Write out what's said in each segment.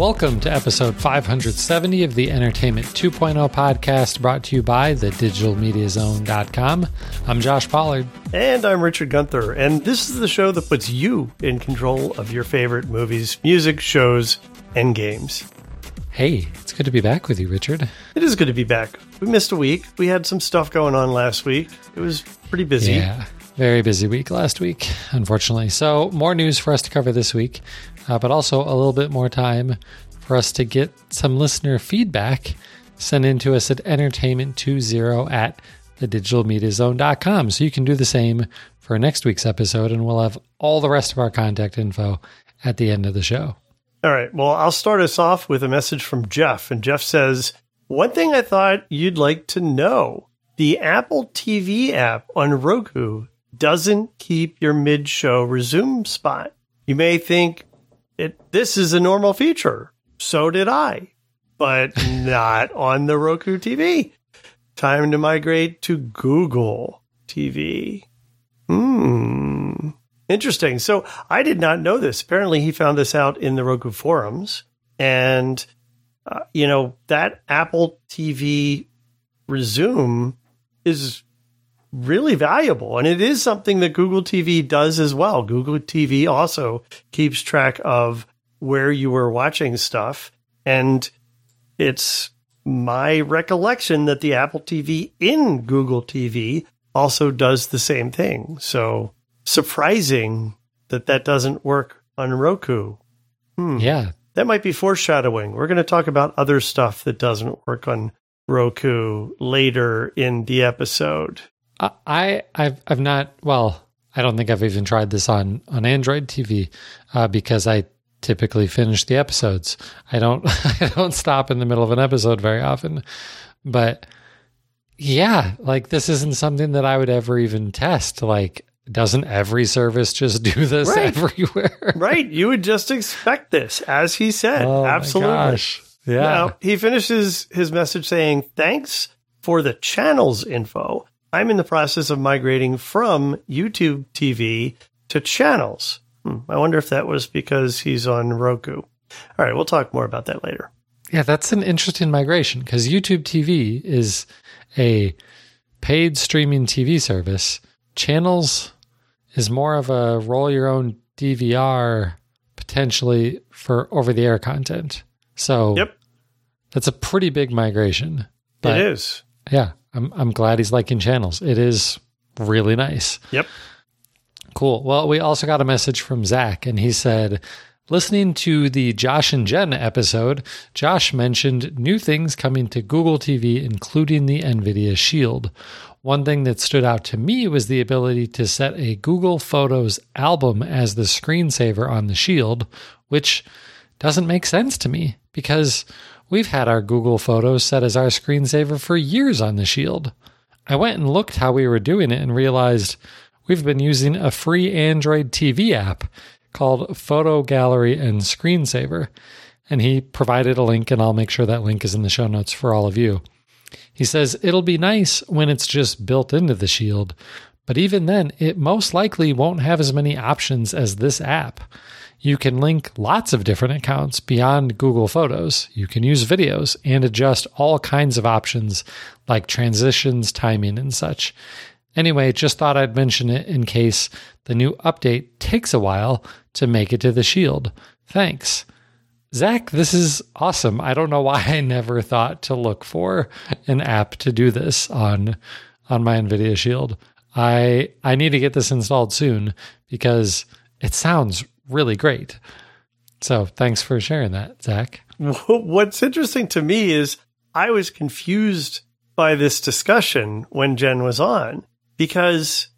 Welcome to episode 570 of the Entertainment 2.0 podcast brought to you by the digitalmediazone.com. I'm Josh Pollard. And I'm Richard Gunther. And this is the show that puts you in control of your favorite movies, music, shows, and games. Hey, it's good to be back with you, Richard. It is good to be back. We missed a week. We had some stuff going on last week. It was pretty busy. Yeah, very busy week last week, unfortunately. So, more news for us to cover this week, uh, but also a little bit more time for us to get some listener feedback sent in to us at entertainment20 at thedigitalmediazone.com. So, you can do the same for next week's episode, and we'll have all the rest of our contact info at the end of the show. All right. Well, I'll start us off with a message from Jeff. And Jeff says, One thing I thought you'd like to know the Apple TV app on Roku doesn't keep your mid show resume spot. You may think it, this is a normal feature. So did I, but not on the Roku TV. Time to migrate to Google TV. Hmm. Interesting. So I did not know this. Apparently, he found this out in the Roku forums. And, uh, you know, that Apple TV resume is really valuable. And it is something that Google TV does as well. Google TV also keeps track of where you were watching stuff. And it's my recollection that the Apple TV in Google TV also does the same thing. So, surprising that that doesn't work on Roku. Hmm. Yeah. That might be foreshadowing. We're going to talk about other stuff that doesn't work on Roku later in the episode. I I've I've not well, I don't think I've even tried this on on Android TV uh, because I typically finish the episodes. I don't I don't stop in the middle of an episode very often. But yeah, like this isn't something that I would ever even test. Like doesn't every service just do this right. everywhere? right. You would just expect this, as he said. Oh Absolutely. Yeah. Now, he finishes his message saying, Thanks for the channels info. I'm in the process of migrating from YouTube TV to channels. Hmm. I wonder if that was because he's on Roku. All right, we'll talk more about that later. Yeah, that's an interesting migration because YouTube TV is a paid streaming TV service. Channels is more of a roll your own DVR potentially for over the air content. So yep. that's a pretty big migration. It is. Yeah. I'm I'm glad he's liking channels. It is really nice. Yep. Cool. Well, we also got a message from Zach, and he said, Listening to the Josh and Jen episode, Josh mentioned new things coming to Google TV, including the NVIDIA Shield. One thing that stood out to me was the ability to set a Google Photos album as the screensaver on the Shield, which doesn't make sense to me because we've had our Google Photos set as our screensaver for years on the Shield. I went and looked how we were doing it and realized we've been using a free Android TV app called Photo Gallery and Screensaver. And he provided a link, and I'll make sure that link is in the show notes for all of you. He says it'll be nice when it's just built into the Shield, but even then, it most likely won't have as many options as this app. You can link lots of different accounts beyond Google Photos. You can use videos and adjust all kinds of options like transitions, timing, and such. Anyway, just thought I'd mention it in case the new update takes a while to make it to the Shield. Thanks. Zach, this is awesome. I don't know why I never thought to look for an app to do this on on my Nvidia Shield. I I need to get this installed soon because it sounds really great. So thanks for sharing that, Zach. What's interesting to me is I was confused by this discussion when Jen was on because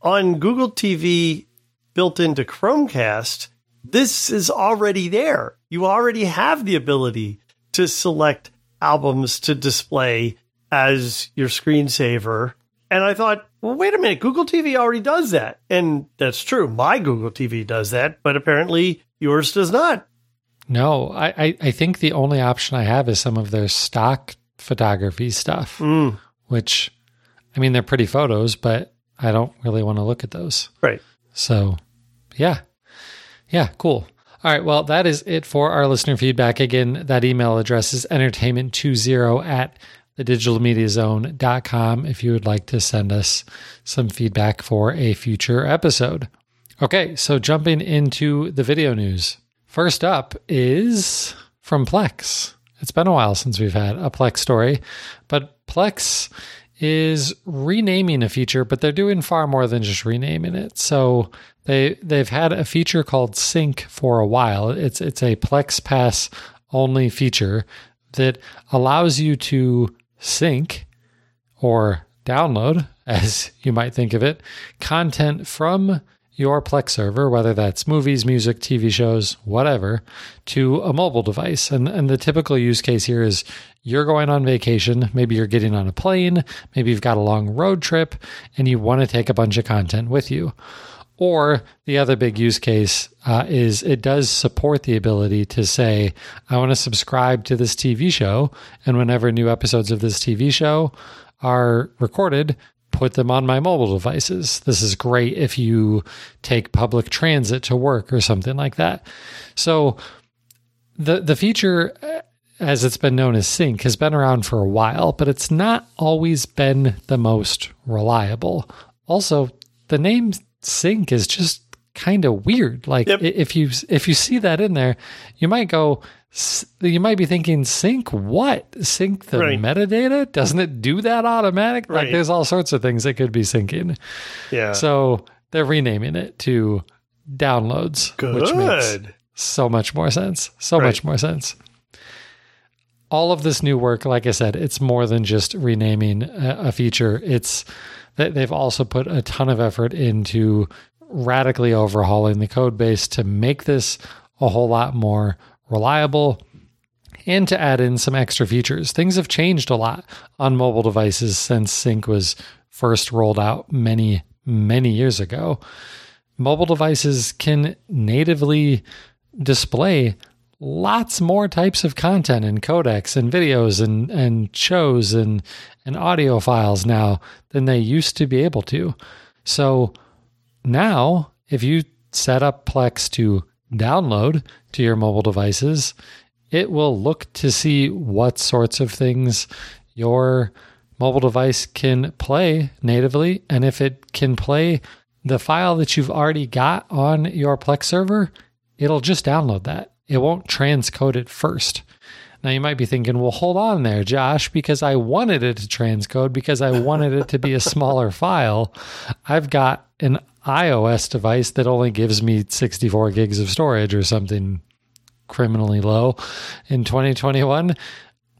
on Google TV built into Chromecast, this is already there. You already have the ability to select albums to display as your screensaver. And I thought, well, wait a minute, Google TV already does that. And that's true. My Google TV does that, but apparently yours does not. No, I, I, think the only option I have is some of their stock photography stuff, mm. which I mean, they're pretty photos, but I don't really want to look at those. Right. So, yeah. Yeah, cool. All right. Well, that is it for our listener feedback. Again, that email address is entertainment20 at thedigitalmediazone.com if you would like to send us some feedback for a future episode. Okay. So jumping into the video news. First up is from Plex. It's been a while since we've had a Plex story, but Plex is renaming a feature, but they're doing far more than just renaming it. So they they've had a feature called Sync for a while. It's it's a Plex Pass only feature that allows you to sync or download, as you might think of it, content from your Plex server, whether that's movies, music, TV shows, whatever, to a mobile device. And, and the typical use case here is you're going on vacation, maybe you're getting on a plane, maybe you've got a long road trip, and you want to take a bunch of content with you. Or the other big use case uh, is it does support the ability to say, I want to subscribe to this TV show. And whenever new episodes of this TV show are recorded, put them on my mobile devices. This is great if you take public transit to work or something like that. So the the feature as it's been known as sync has been around for a while, but it's not always been the most reliable. Also, the name sync is just kind of weird. Like yep. if you if you see that in there, you might go you might be thinking sync what sync the right. metadata doesn't it do that automatic right. like there's all sorts of things that could be syncing yeah so they're renaming it to downloads Good. which makes so much more sense so right. much more sense all of this new work like i said it's more than just renaming a, a feature it's they've also put a ton of effort into radically overhauling the code base to make this a whole lot more reliable, and to add in some extra features. Things have changed a lot on mobile devices since Sync was first rolled out many, many years ago. Mobile devices can natively display lots more types of content and codecs and videos and, and shows and, and audio files now than they used to be able to. So now, if you set up Plex to download to your mobile devices, it will look to see what sorts of things your mobile device can play natively. And if it can play the file that you've already got on your Plex server, it'll just download that. It won't transcode it first. Now you might be thinking, well, hold on there, Josh, because I wanted it to transcode because I wanted it to be a smaller file. I've got an iOS device that only gives me 64 gigs of storage or something criminally low in 2021.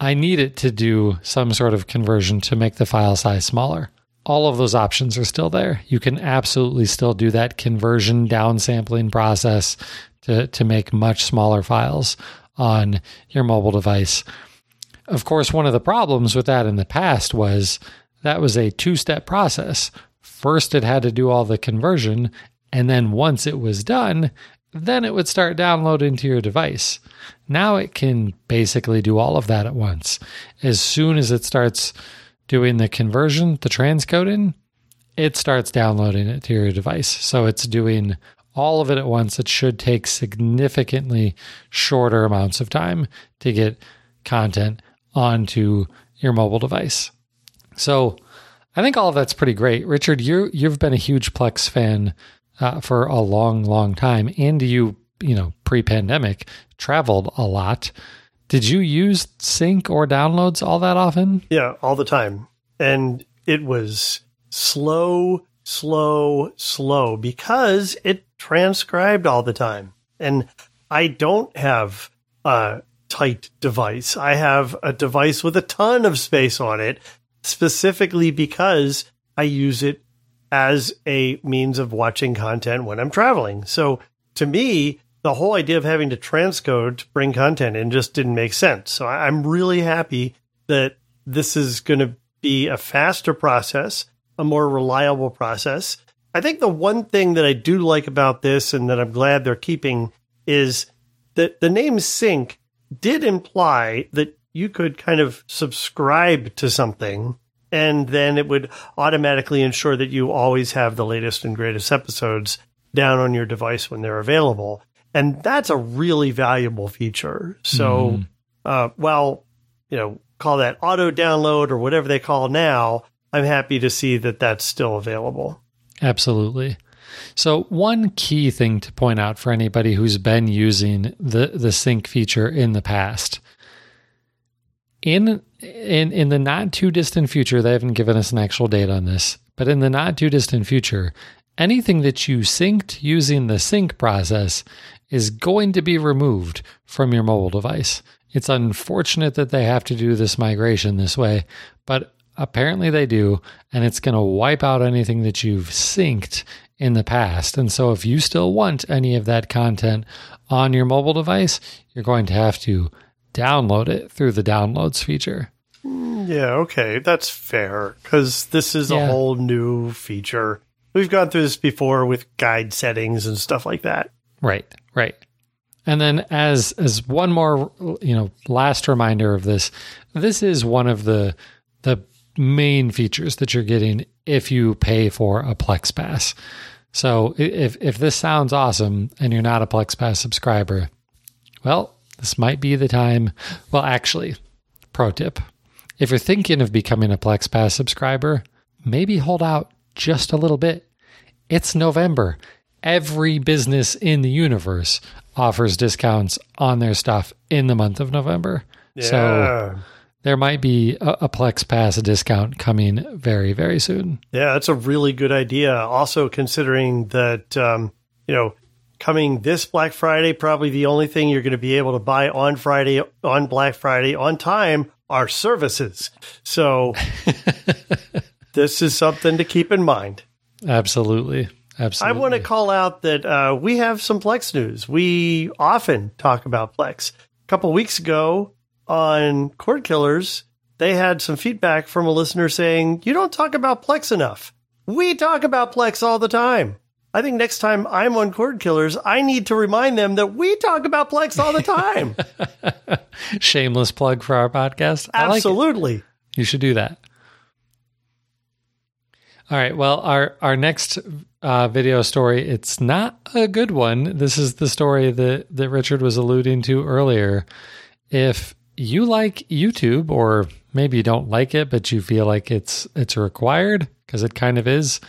I need it to do some sort of conversion to make the file size smaller. All of those options are still there. You can absolutely still do that conversion downsampling process to, to make much smaller files on your mobile device. Of course, one of the problems with that in the past was that was a two step process. First, it had to do all the conversion, and then once it was done, then it would start downloading to your device. Now it can basically do all of that at once. As soon as it starts doing the conversion, the transcoding, it starts downloading it to your device. So it's doing all of it at once, it should take significantly shorter amounts of time to get content onto your mobile device. So I think all of that's pretty great. Richard, you you've been a huge Plex fan uh, for a long, long time, and you you know pre-pandemic traveled a lot. Did you use sync or downloads all that often? Yeah, all the time, and it was slow, slow, slow because it transcribed all the time. And I don't have a tight device. I have a device with a ton of space on it, specifically because I use it as a means of watching content when I'm traveling. So to me, the whole idea of having to transcode to bring content in just didn't make sense. So I'm really happy that this is going to be a faster process, a more reliable process, I think the one thing that I do like about this and that I'm glad they're keeping is that the name Sync did imply that you could kind of subscribe to something and then it would automatically ensure that you always have the latest and greatest episodes down on your device when they're available. And that's a really valuable feature. So, Mhm. uh, well, you know, call that auto download or whatever they call now. I'm happy to see that that's still available. Absolutely. So one key thing to point out for anybody who's been using the the sync feature in the past. In in in the not too distant future, they haven't given us an actual date on this, but in the not too distant future, anything that you synced using the sync process is going to be removed from your mobile device. It's unfortunate that they have to do this migration this way, but apparently they do, and it's going to wipe out anything that you've synced in the past. And so if you still want any of that content on your mobile device, you're going to have to download it through the downloads feature. Mm, yeah, okay, that's fair because this is a whole new feature. We've gone through this before with guide settings and stuff like that. Right, right. And then as as one more, you know, last reminder of this, this is one of the the main features that you're getting if you pay for a Plex Pass. So if if this sounds awesome and you're not a Plex Pass subscriber, well, this might be the time. Well, actually, pro tip. If you're thinking of becoming a Plex Pass subscriber, maybe hold out just a little bit. It's November. Every business in the universe offers discounts on their stuff in the month of November. Yeah. So there might be a, a Plex Pass discount coming very, very soon. Yeah, that's a really good idea. Also, considering that, um, you know, coming this Black Friday, probably the only thing you're going to be able to buy on Friday, on Black Friday, on time are services. So, this is something to keep in mind. Absolutely. Absolutely. I want to call out that uh, we have some Plex news. We often talk about Plex. A couple weeks ago on Cord Killers, they had some feedback from a listener saying, You don't talk about Plex enough. We talk about Plex all the time. I think next time I'm on Cord Killers, I need to remind them that we talk about Plex all the time. Shameless plug for our podcast. I like. Absolutely. You should do that. All right. Well, our our next uh, video story. It's not a good one. This is the story that that Richard was alluding to earlier. If you like YouTube, or maybe you don't like it, but you feel like it's it's required because it kind of is,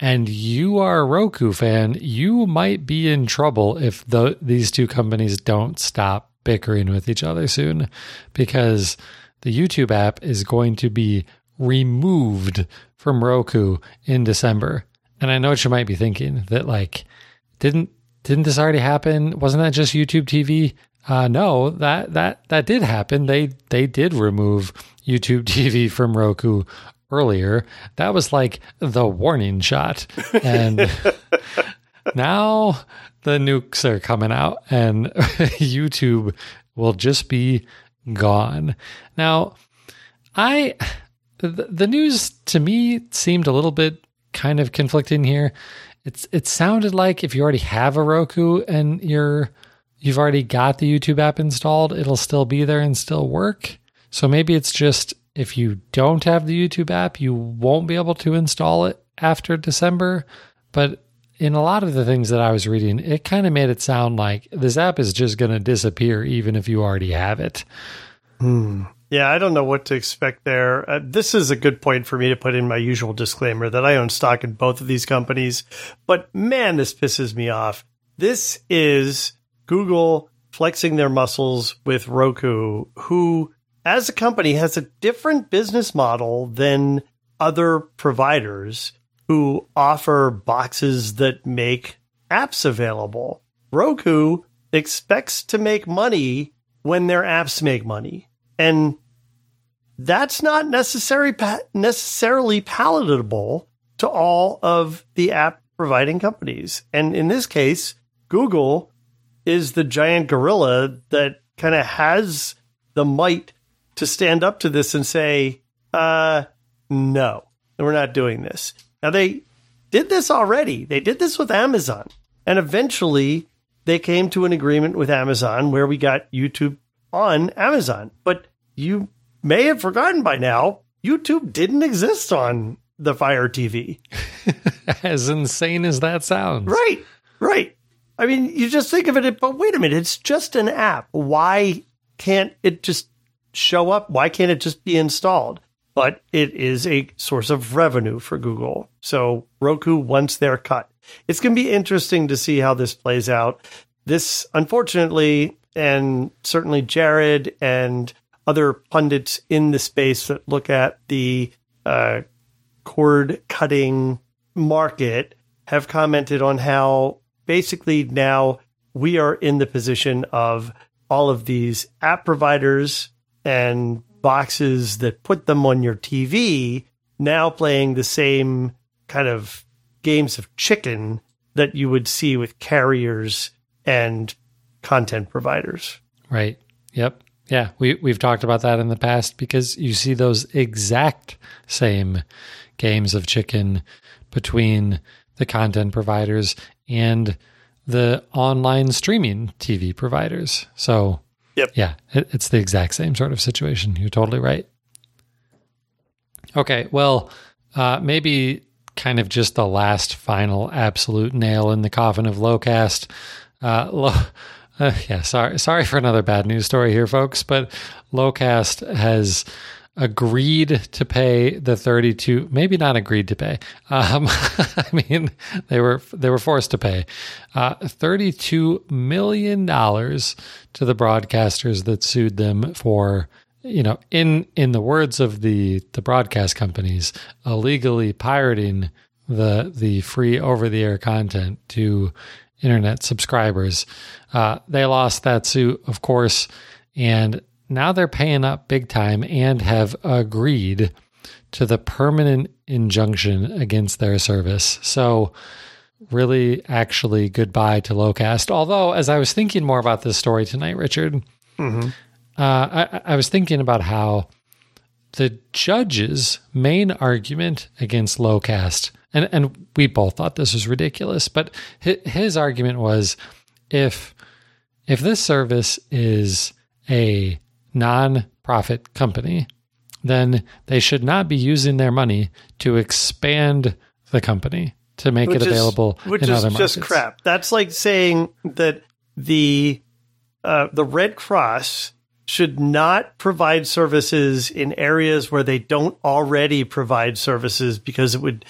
and you are a Roku fan, you might be in trouble if the, these two companies don't stop bickering with each other soon, because the YouTube app is going to be removed from Roku in December. And I know what you might be thinking that like didn't didn't this already happen? Wasn't that just YouTube TV? Uh, no, that that that did happen. They they did remove YouTube TV from Roku earlier. That was like the warning shot, and now the nukes are coming out, and YouTube will just be gone. Now, I the, the news to me seemed a little bit kind of conflicting here. It's it sounded like if you already have a Roku and you're you've already got the YouTube app installed, it'll still be there and still work. So maybe it's just if you don't have the YouTube app, you won't be able to install it after December. But in a lot of the things that I was reading, it kind of made it sound like this app is just going to disappear even if you already have it. Yeah, I don't know what to expect there. Uh, this is a good point for me to put in my usual disclaimer that I own stock in both of these companies. But man, this pisses me off. This is Google flexing their muscles with Roku, who, as a company, has a different business model than other providers who offer boxes that make apps available. Roku expects to make money when their apps make money. And that's not necessary, necessarily palatable to all of the app providing companies. And in this case, Google is the giant gorilla that kind of has the might to stand up to this and say, uh, no, we're not doing this. Now, they did this already. They did this with Amazon. And eventually, they came to an agreement with Amazon where we got YouTube on Amazon. But you may have forgotten by now, YouTube didn't exist on the Fire TV. as insane as that sounds. Right, right. I mean, you just think of it, but wait a minute, it's just an app. Why can't it just show up? Why can't it just be installed? But it is a source of revenue for Google. So Roku wants their cut. It's going to be interesting to see how this plays out. This, unfortunately, and certainly Jared and other pundits in the space that look at the uh, cord cutting market have commented on how basically now we are in the position of all of these app providers and boxes that put them on your TV now playing the same kind of games of chicken that you would see with carriers and content providers. Right. Yep. Yeah, we we've talked about that in the past because you see those exact same games of chicken between the content providers and the online streaming TV providers. So, yep. yeah, it, it's the exact same sort of situation. You're totally right. Okay, well, uh, maybe kind of just the last final absolute nail in the coffin of Locast. Uh, lo- uh, yeah, sorry, sorry for another bad news story here, folks. But Locast has agreed to pay the 32 maybe not agreed to pay um, i mean they were they were forced to pay uh, 32 million dollars to the broadcasters that sued them for you know in in the words of the the broadcast companies illegally pirating the the free over the air content to internet subscribers. Uh, they lost that suit, of course, and now they're paying up big time and have agreed to the permanent injunction against their service. So, really, actually, goodbye to Locast. Although, as I was thinking more about this story tonight, Richard, mm-hmm. uh, I, I was thinking about how the judge's main argument against Locast and and we both thought this was ridiculous. But his, argument was, if if this service is a non-profit company, then they should not be using their money to expand the company to make which it available is, which in is other just crap. That's like saying that the uh, the Red Cross should not provide services in areas where they don't already provide services because it would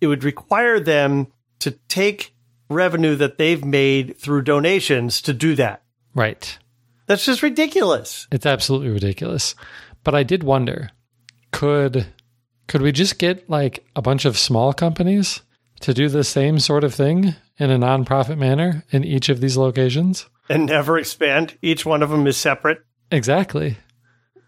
it would require them to take revenue that they've made through donations to do that. Right. That's just ridiculous. It's absolutely ridiculous. But I did wonder, could could we just get like a bunch of small companies to do the same sort of thing in a nonprofit manner in each of these locations and never expand? Each one of them is separate. Exactly.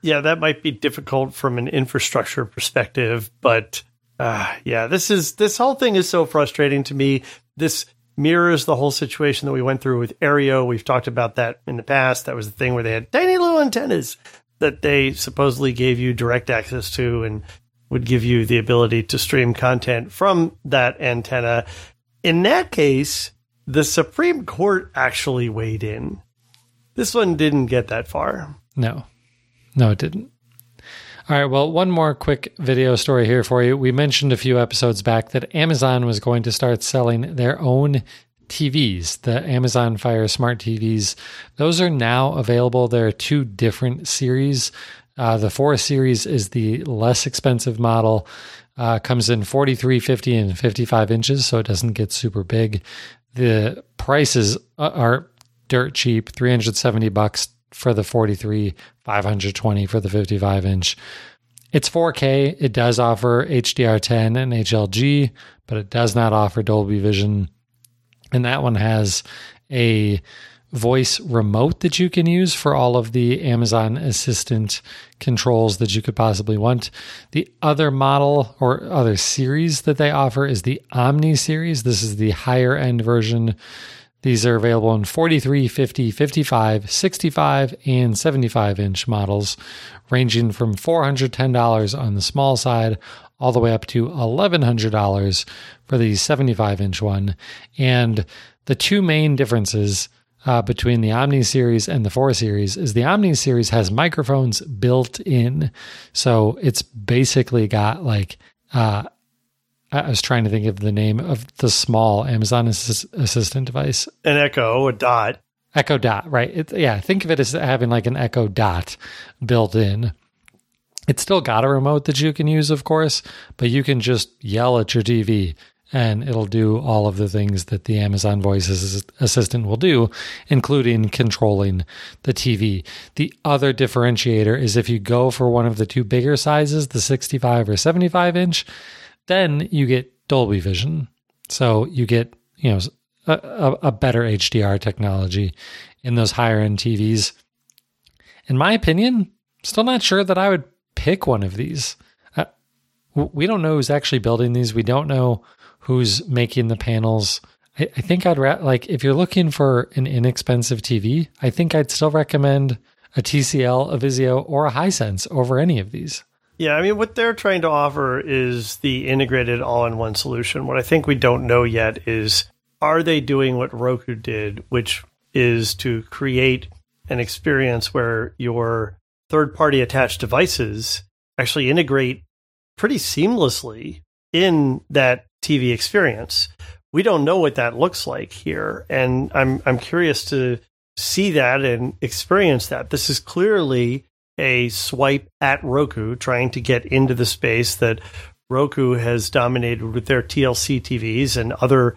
Yeah, that might be difficult from an infrastructure perspective, but uh, yeah, this is this whole thing is so frustrating to me. This mirrors the whole situation that we went through with Aereo. We've talked about that in the past. That was the thing where they had tiny little antennas that they supposedly gave you direct access to and would give you the ability to stream content from that antenna. In that case, the Supreme Court actually weighed in. This one didn't get that far. No, no, it didn't. All right, well, one more quick video story here for you. We mentioned a few episodes back that Amazon was going to start selling their own TVs, the Amazon Fire Smart TVs. Those are now available. There are two different series. Uh, the 4 series is the less expensive model. Uh, comes in 43, 50, and 55 inches, so it doesn't get super big. The prices are dirt cheap 370 bucks for the 43, 520 for the 55 inch. It's 4K. It does offer HDR10 and HLG, but it does not offer Dolby Vision. And that one has a voice remote that you can use for all of the Amazon Assistant controls that you could possibly want. The other model or other series that they offer is the Omni series. This is the higher end version these are available in 43, 50, 55, 65, and 75 inch models, ranging from $410 on the small side all the way up to $1,100 for the 75 inch one. And the two main differences uh, between the Omni series and the 4 series is the Omni series has microphones built in. So it's basically got like uh, I was trying to think of the name of the small Amazon assist- assistant device. An Echo, a Dot. Echo Dot, right? It, yeah, think of it as having like an Echo Dot built in. It's still got a remote that you can use, of course, but you can just yell at your TV and it'll do all of the things that the Amazon Voice Assistant will do, including controlling the TV. The other differentiator is if you go for one of the two bigger sizes, the 65 or 75 inch, then you get Dolby Vision. So you get, you know, a, a better HDR technology in those higher end TVs. In my opinion, still not sure that I would pick one of these. Uh, we don't know who's actually building these. We don't know who's making the panels. I, I think I'd ra- like if you're looking for an inexpensive TV, I think I'd still recommend a TCL, a Vizio, or a Hisense over any of these. Yeah, I mean, what they're trying to offer is the integrated all in one solution. What I think we don't know yet is are they doing what Roku did, which is to create an experience where your third party attached devices actually integrate pretty seamlessly in that TV experience. We don't know what that looks like here, and I'm I'm curious to see that and experience that. This is clearly a swipe at Roku trying to get into the space that Roku has dominated with their TLC TVs and other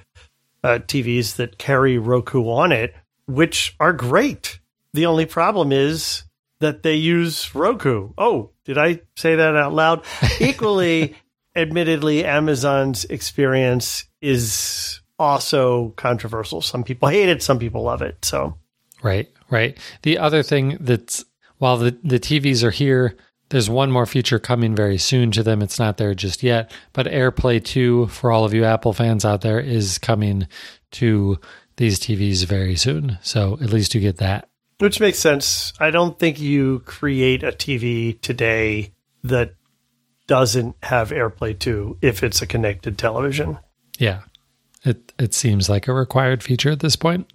uh, TVs that carry Roku on it, which are great. The only problem is that they use Roku. Oh, did I say that out loud? Equally, admittedly, Amazon's experience is also controversial. Some people hate it, some people love it. So, right, right. The other thing that's while the, the TVs are here, there's one more feature coming very soon to them. It's not there just yet, but AirPlay 2 for all of you Apple fans out there is coming to these TVs very soon. So at least you get that. Which makes sense. I don't think you create a TV today that doesn't have AirPlay 2 if it's a connected television. Yeah. It it seems like a required feature at this point.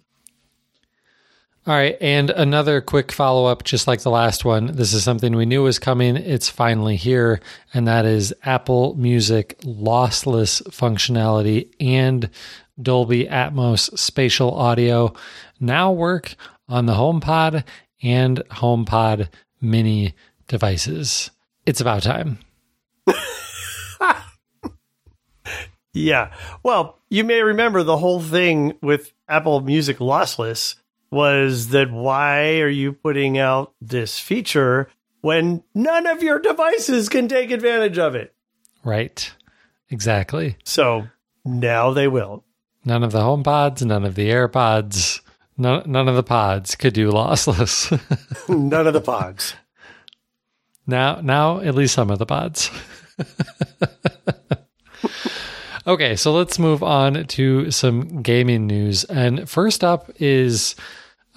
All right, and another quick follow up, just like the last one. This is something we knew was coming. It's finally here, and that is Apple Music lossless functionality and Dolby Atmos spatial audio now work on the HomePod and HomePod mini devices. It's about time. yeah. Well, you may remember the whole thing with Apple Music lossless was that why are you putting out this feature when none of your devices can take advantage of it? Right. Exactly. So now they will. None of the HomePods, none of the AirPods, none, none of the pods could do lossless. none of the pods. Now, now at least some of the pods. okay, so let's move on to some gaming news. And first up is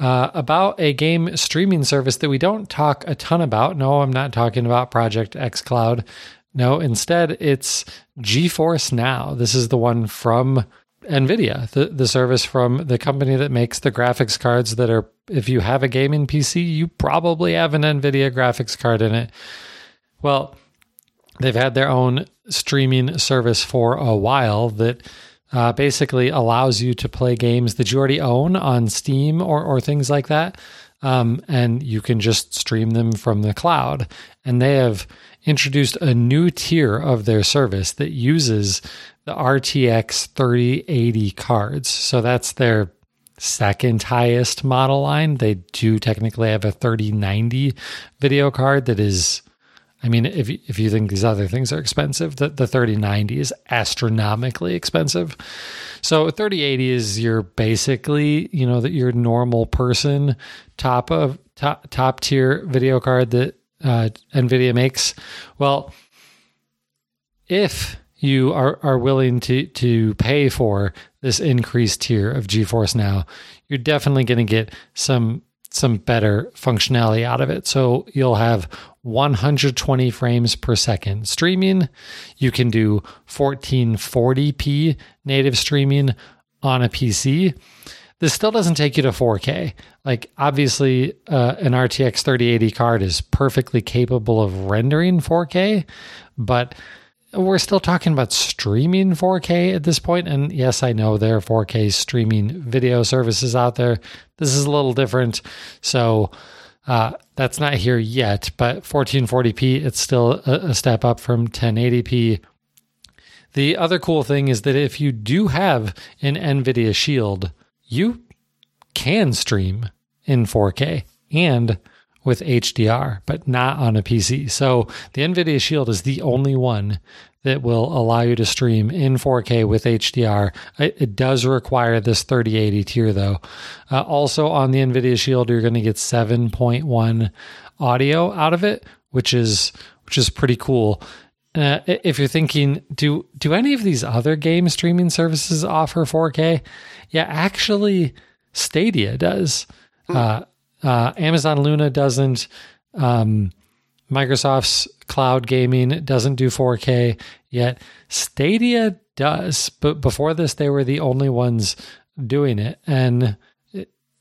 uh, about a game streaming service that we don't talk a ton about. No, I'm not talking about Project xCloud. No, instead, it's GeForce Now. This is the one from NVIDIA, the, the service from the company that makes the graphics cards that are, if you have a gaming PC, you probably have an NVIDIA graphics card in it. Well, they've had their own streaming service for a while that uh, basically allows you to play games that you already own on Steam or, or things like that. Um, and you can just stream them from the cloud. And they have introduced a new tier of their service that uses the RTX 3080 cards. So that's their second highest model line. They do technically have a 3090 video card that is I mean, if if you think these other things are expensive, the, the 3090 is astronomically expensive. So 3080 is your basically, you know, that your normal person top of top top tier video card that uh, Nvidia makes. Well, if you are, are willing to to pay for this increased tier of GeForce Now, you're definitely going to get some some better functionality out of it. So you'll have 120 frames per second streaming. You can do 1440p native streaming on a PC. This still doesn't take you to 4K. Like, obviously, uh, an RTX 3080 card is perfectly capable of rendering 4K, but we're still talking about streaming 4K at this point. And yes, I know there are 4K streaming video services out there. This is a little different. So uh, that's not here yet, but 1440p, it's still a, a step up from 1080p. The other cool thing is that if you do have an NVIDIA Shield, you can stream in 4K and with HDR, but not on a PC. So the NVIDIA Shield is the only one that will allow you to stream in 4K with HDR. It, it does require this 3080 tier though. Uh, also on the NVIDIA Shield, you're going to get 7.1 audio out of it, which is which is pretty cool. Uh, if you're thinking, do do any of these other game streaming services offer 4K? Yeah, actually, Stadia does. Hmm. Uh, uh, Amazon Luna doesn't. Um, Microsoft's cloud gaming doesn't do 4K yet. Stadia does, but before this, they were the only ones doing it, and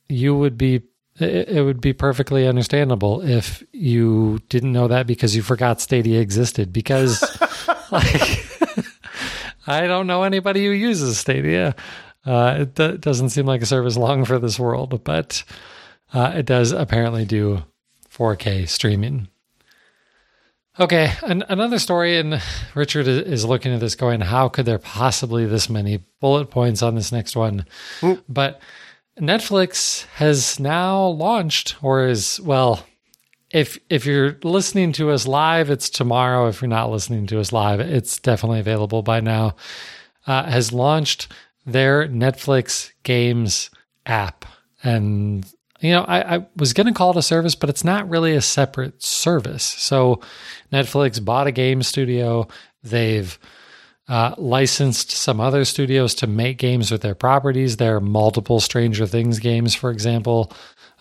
you would be. It would be perfectly understandable if you didn't know that because you forgot Stadia existed. Because, like, I don't know anybody who uses Stadia. Uh, it d- doesn't seem like a service long for this world, but uh, it does apparently do 4K streaming. Okay, an- another story, and Richard is looking at this going, how could there possibly this many bullet points on this next one? Mm. But Netflix has now launched, or is, well, if if you're listening to us live, it's tomorrow. If you're not listening to us live, it's definitely available by now. Uh, has launched their Netflix Games app, and you know, I, I was going to call it a service, but it's not really a separate service. So Netflix bought a game studio. They've uh, licensed some other studios to make games with their properties. There are multiple Stranger Things games, for example,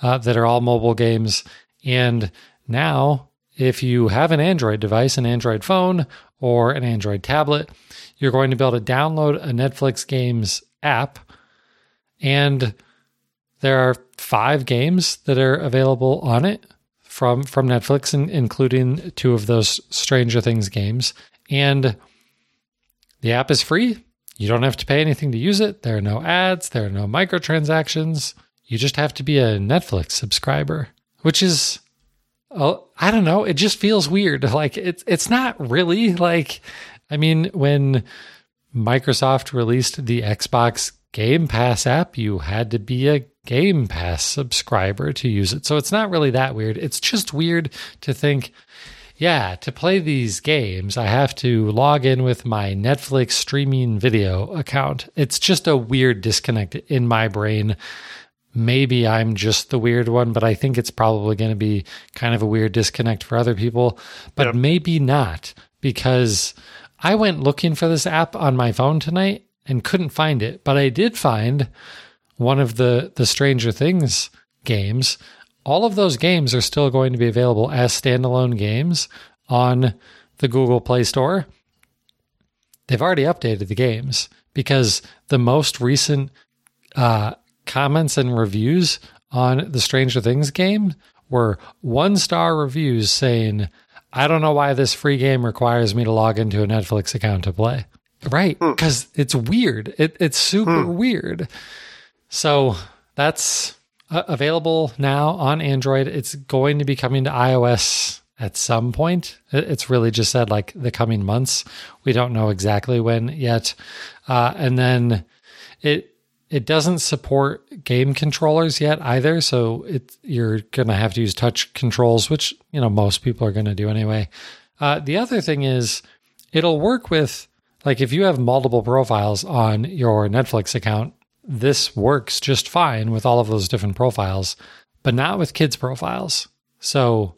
uh, that are all mobile games. And now, if you have an Android device, an Android phone, or an Android tablet, you're going to be able to download a Netflix Games app and there are five games that are available on it from from Netflix, including two of those Stranger Things games. And the app is free. You don't have to pay anything to use it. There are no ads. There are no microtransactions. You just have to be a Netflix subscriber, which is, oh, I don't know. It just feels weird. Like it's it's not really like, I mean, when Microsoft released the Xbox Game Pass app, you had to be a Game Pass subscriber to use it. So it's not really that weird. It's just weird to think, yeah, to play these games, I have to log in with my Netflix streaming video account. It's just a weird disconnect in my brain. Maybe I'm just the weird one, but I think it's probably going to be kind of a weird disconnect for other people, but yep. maybe not because I went looking for this app on my phone tonight and couldn't find it, but I did find one of the the Stranger Things games, all of those games are still going to be available as standalone games on the Google Play Store. They've already updated the games because the most recent uh, comments and reviews on the Stranger Things game were one star reviews saying, I don't know why this free game requires me to log into a Netflix account to play. Right. Because hmm. it's weird. It, it's super hmm. weird. So that's uh, available now on Android. It's going to be coming to iOS at some point. It's really just said like the coming months. We don't know exactly when yet. Uh, and then it it doesn't support game controllers yet either. So it you're gonna have to use touch controls, which you know most people are gonna do anyway. Uh, the other thing is it'll work with like if you have multiple profiles on your Netflix account, this works just fine with all of those different profiles, but not with kids' profiles. So,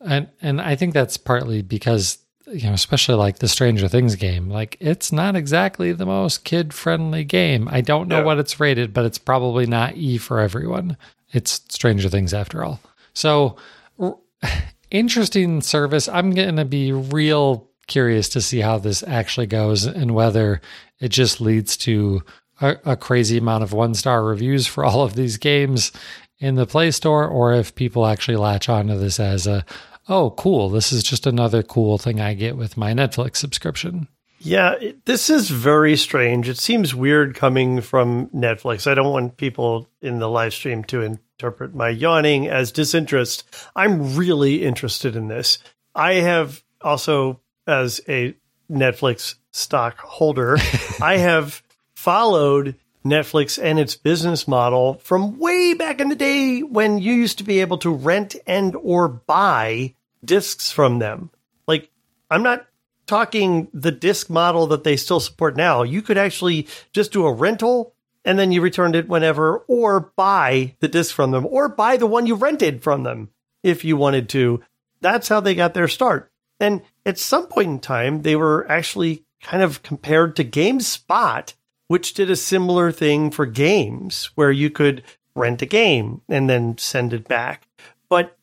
and and I think that's partly because you know, especially like the Stranger Things game, like it's not exactly the most kid friendly game. I don't know yeah. what it's rated, but it's probably not E for everyone. It's Stranger Things after all. So, r- interesting service. I'm going to be real curious to see how this actually goes and whether it just leads to a, a crazy amount of one star reviews for all of these games in the Play Store, or if people actually latch onto this as a, oh, cool, this is just another cool thing I get with my Netflix subscription. Yeah, it, this is very strange. It seems weird coming from Netflix. I don't want people in the live stream to interpret my yawning as disinterest. I'm really interested in this. I have also, as a Netflix stock holder, I have followed Netflix and its business model from way back in the day when you used to be able to rent and or buy discs from them. Like I'm not talking the disc model that they still support now. You could actually just do a rental and then you returned it whenever or buy the disc from them or buy the one you rented from them if you wanted to. That's how they got their start. And at some point in time, they were actually kind of compared to GameSpot which did a similar thing for games where you could rent a game and then send it back. But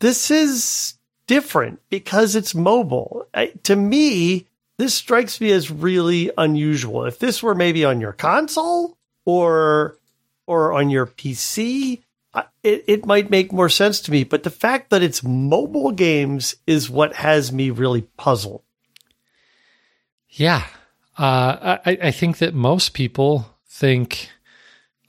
this is different because it's mobile. I, to me, this strikes me as really unusual. If this were maybe on your console or or on your PC, it, it might make more sense to me. But the fact that it's mobile games is what has me really puzzled. Yeah, uh, I, I think that most people think,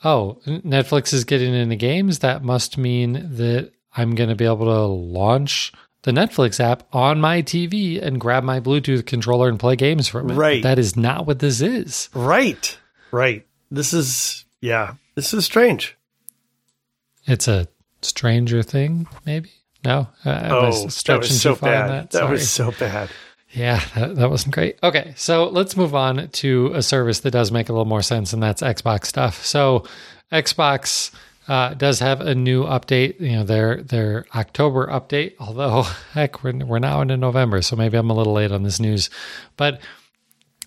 oh, Netflix is getting into games. That must mean that I'm going to be able to launch the Netflix app on my TV and grab my Bluetooth controller and play games from it. Right. But that is not what this is. Right. Right. This is, yeah, this is strange. It's a stranger thing, maybe? No? Uh, oh, that was so bad. That, that was so bad. Yeah, that, that, wasn't great. Okay, so let's move on to a service that does make a little more sense, and that's Xbox stuff. So, Xbox uh, does have a new update. You know, their their October update. Although, heck, we're we're now into November, so maybe I'm a little late on this news. But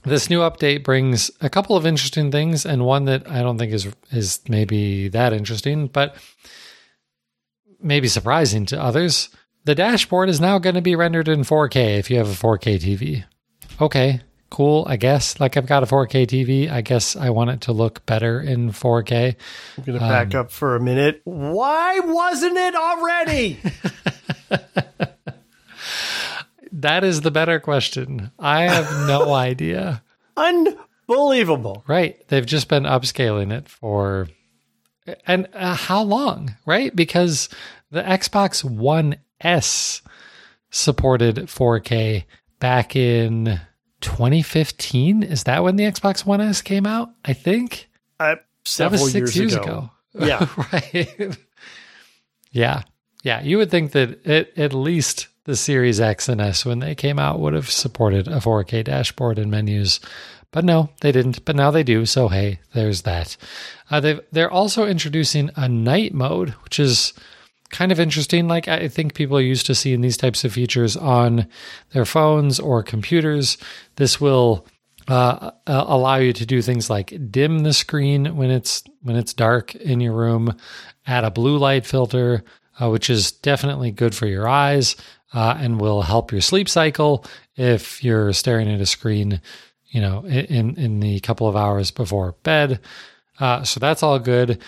this new update brings a couple of interesting things, and one that I don't think is is maybe that interesting, but maybe surprising to others. The dashboard is now going to be rendered in 4K if you have a 4K TV. Okay, cool, I guess. Like I've got a 4K TV. I guess I want it to look better in 4K. I'm going to back um, up for a minute. Why wasn't it already? that is the better question. I have no idea. Unbelievable. Right. They've just been upscaling it for and uh, how long, right? Because the Xbox One S supported 4K back in 2015. Is that when the Xbox One S came out? I think. Uh, that was six years, years ago. ago. Yeah. right. yeah. Yeah. You would think that it, at least the Series X and S, when they came out, would have supported a 4K dashboard and menus. But no, they didn't. But now they do. So hey, there's that. Uh, they they're also introducing a night mode, which is kind of interesting. Like I think people are used to seeing these types of features on their phones or computers. This will uh, uh, allow you to do things like dim the screen when it's when it's dark in your room, add a blue light filter, uh, which is definitely good for your eyes uh, and will help your sleep cycle if you're staring at a screen, you know, in in the couple of hours before bed. Uh, so that's all good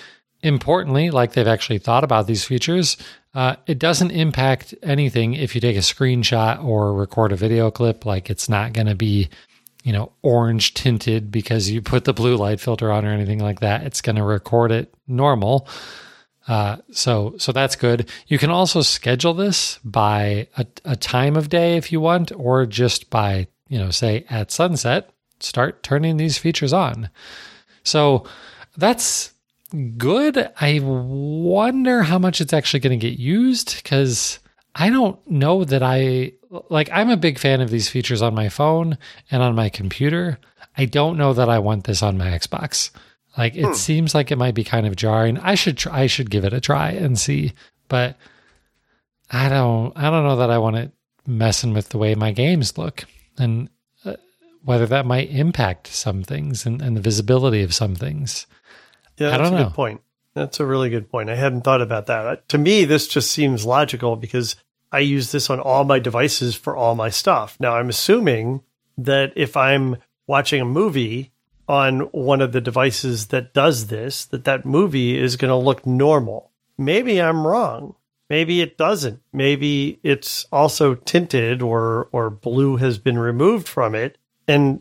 importantly, like they've actually thought about these features, uh, it doesn't impact anything if you take a screenshot or record a video clip. Like it's not going to be, you know, orange tinted because you put the blue light filter on or anything like that. It's going to record it normal. Uh, so so that's good. You can also schedule this by a, a time of day if you want, or just by you know say at sunset, start turning these features on. So that's good. I wonder how much it's actually going to get used because I don't know that I like. I'm a big fan of these features on my phone and on my computer. I don't know that I want this on my Xbox. Like it hmm. seems like it might be kind of jarring. I should try, I should give it a try and see, but I don't I don't know that I want it messing with the way my games look and uh, whether that might impact some things and, and the visibility of some things. Yeah, that's a know. good point. That's a really good point. I hadn't thought about that. Uh, to me, this just seems logical because I use this on all my devices for all my stuff. Now, I'm assuming that if I'm watching a movie on one of the devices that does this, that that movie is going to look normal. Maybe I'm wrong, maybe it doesn't. Maybe it's also tinted or or blue has been removed from it. And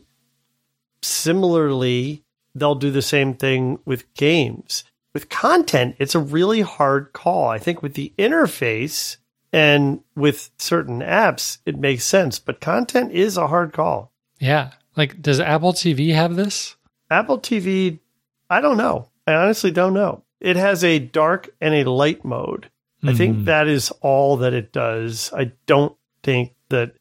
similarly, they'll do the same thing with games. With content, it's a really hard call. I think with the interface and with certain apps, it makes sense, but content is a hard call. Yeah. Like, does Apple TV have this? Apple TV, I don't know. I honestly don't know. It has a dark and a light mode. I think Mhm. that is all that it does. I don't think that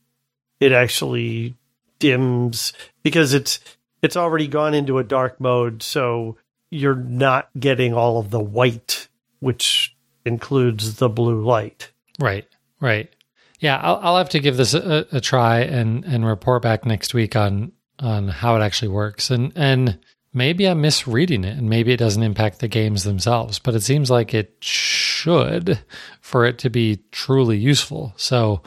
it actually dims because it's it's already gone into a dark mode, so you're not getting all of the white, which includes the blue light. Right. Right. Yeah, I'll, I'll have to give this a, a try and and report back next week on on how it actually works. And and maybe I'm misreading it, and maybe it doesn't impact the games themselves, but it seems like it should for it to be truly useful. So.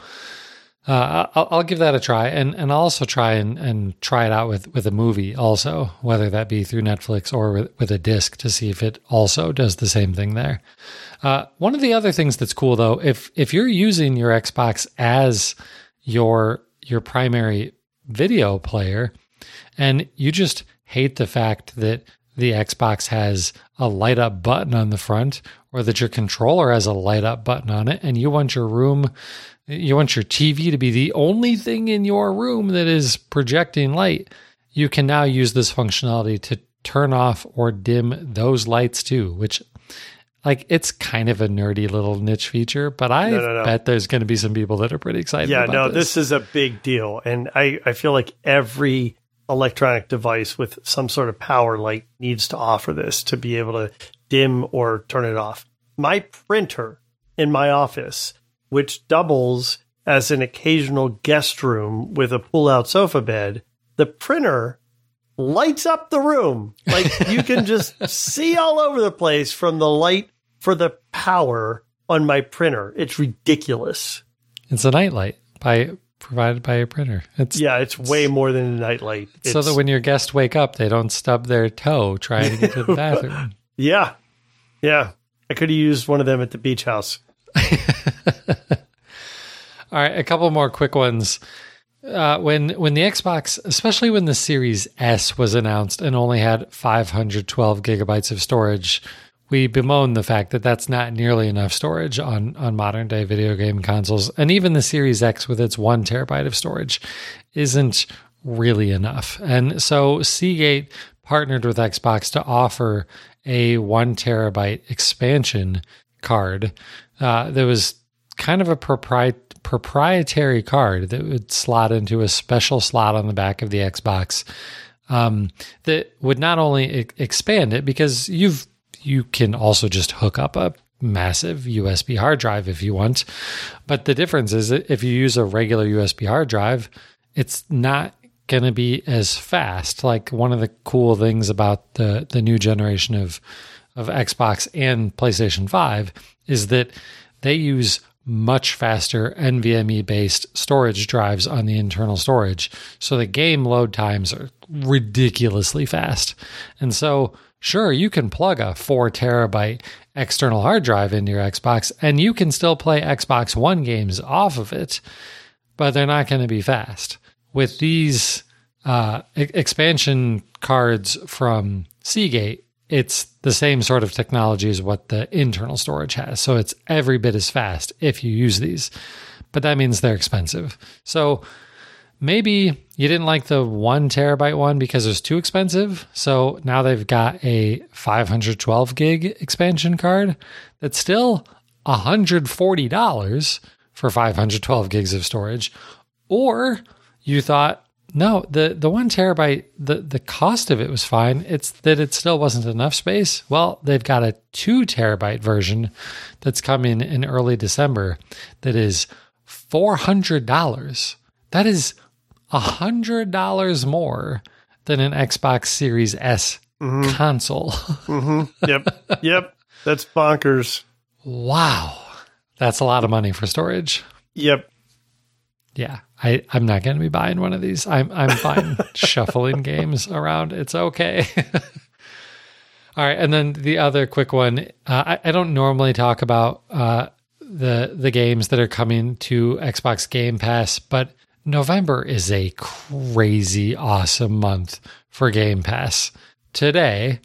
Uh, I'll, I'll give that a try, and, and I'll also try and, and try it out with, with a movie, also, whether that be through Netflix or with, with a disc to see if it also does the same thing there. Uh, one of the other things that's cool though, if if you're using your Xbox as your your primary video player, and you just hate the fact that the Xbox has a light up button on the front, or that your controller has a light up button on it, and you want your room, you want your TV to be the only thing in your room that is projecting light, you can now use this functionality to turn off or dim those lights too, which like it's kind of a nerdy little niche feature, but I No, no, no. bet there's going to be some people that are pretty excited. Yeah, no, this. this is a big deal. And I, I feel like every electronic device with some sort of power light needs to offer this to be able to dim or turn it off. My printer in my office, which doubles as an occasional guest room with a pull out sofa bed, the printer lights up the room. Like you can just see all over the place from the light for the power on my printer. It's ridiculous. it's a nightlight by provided by a printer. It's Yeah, it's way more than a nightlight. so that when your guests wake up, they don't stub their toe trying to get to the bathroom. yeah, yeah, I could have used one of them at the beach house. All right, a couple more quick ones. Uh, when when the Xbox, especially when the Series S was announced and only had 512 gigabytes of storage, we bemoaned the fact that that's not nearly enough storage on on modern day video game consoles, and even the Series X with its one terabyte of storage isn't really enough. And so Seagate partnered with Xbox to offer a one terabyte expansion card uh, that was kind of a propri- proprietary card that would slot into a special slot on the back of the Xbox um, that would not only expand it because you've you can also just hook up a massive USB hard drive if you want, but the difference is that if you use a regular USB hard drive, it's not going to be as fast. Like one of the cool things about the the new generation of of Xbox and PlayStation 5 is that they use much faster NVMe based storage drives on the internal storage. So the game load times are ridiculously fast. And so, sure, you can plug a four terabyte external hard drive into your Xbox and you can still play Xbox One games off of it, but they're not going to be fast. With these uh, expansion cards from Seagate, it's the same sort of technology as what the internal storage has. So it's every bit as fast if you use these, but that means they're expensive. So maybe you didn't like the one terabyte one because it was too expensive. So now they've got a 512 gig expansion card that's still $140 for 512 gigs of storage. Or you thought, no, the, the one terabyte, the, the cost of it was fine. It's that it still wasn't enough space. Well, they've got a two terabyte version that's coming in early December that is $400. That is $100 more than an Xbox Series S mm-hmm. console. Mm-hmm. Yep, yep, that's bonkers. wow. That's a lot of money for storage. Yep, Yeah, I, I'm not going to be buying one of these. I'm I'm fine shuffling games around. It's okay. All right, and then the other quick one. Uh, I, I don't normally talk about uh, the the games that are coming to Xbox Game Pass, but November is a crazy awesome month for Game Pass. Today,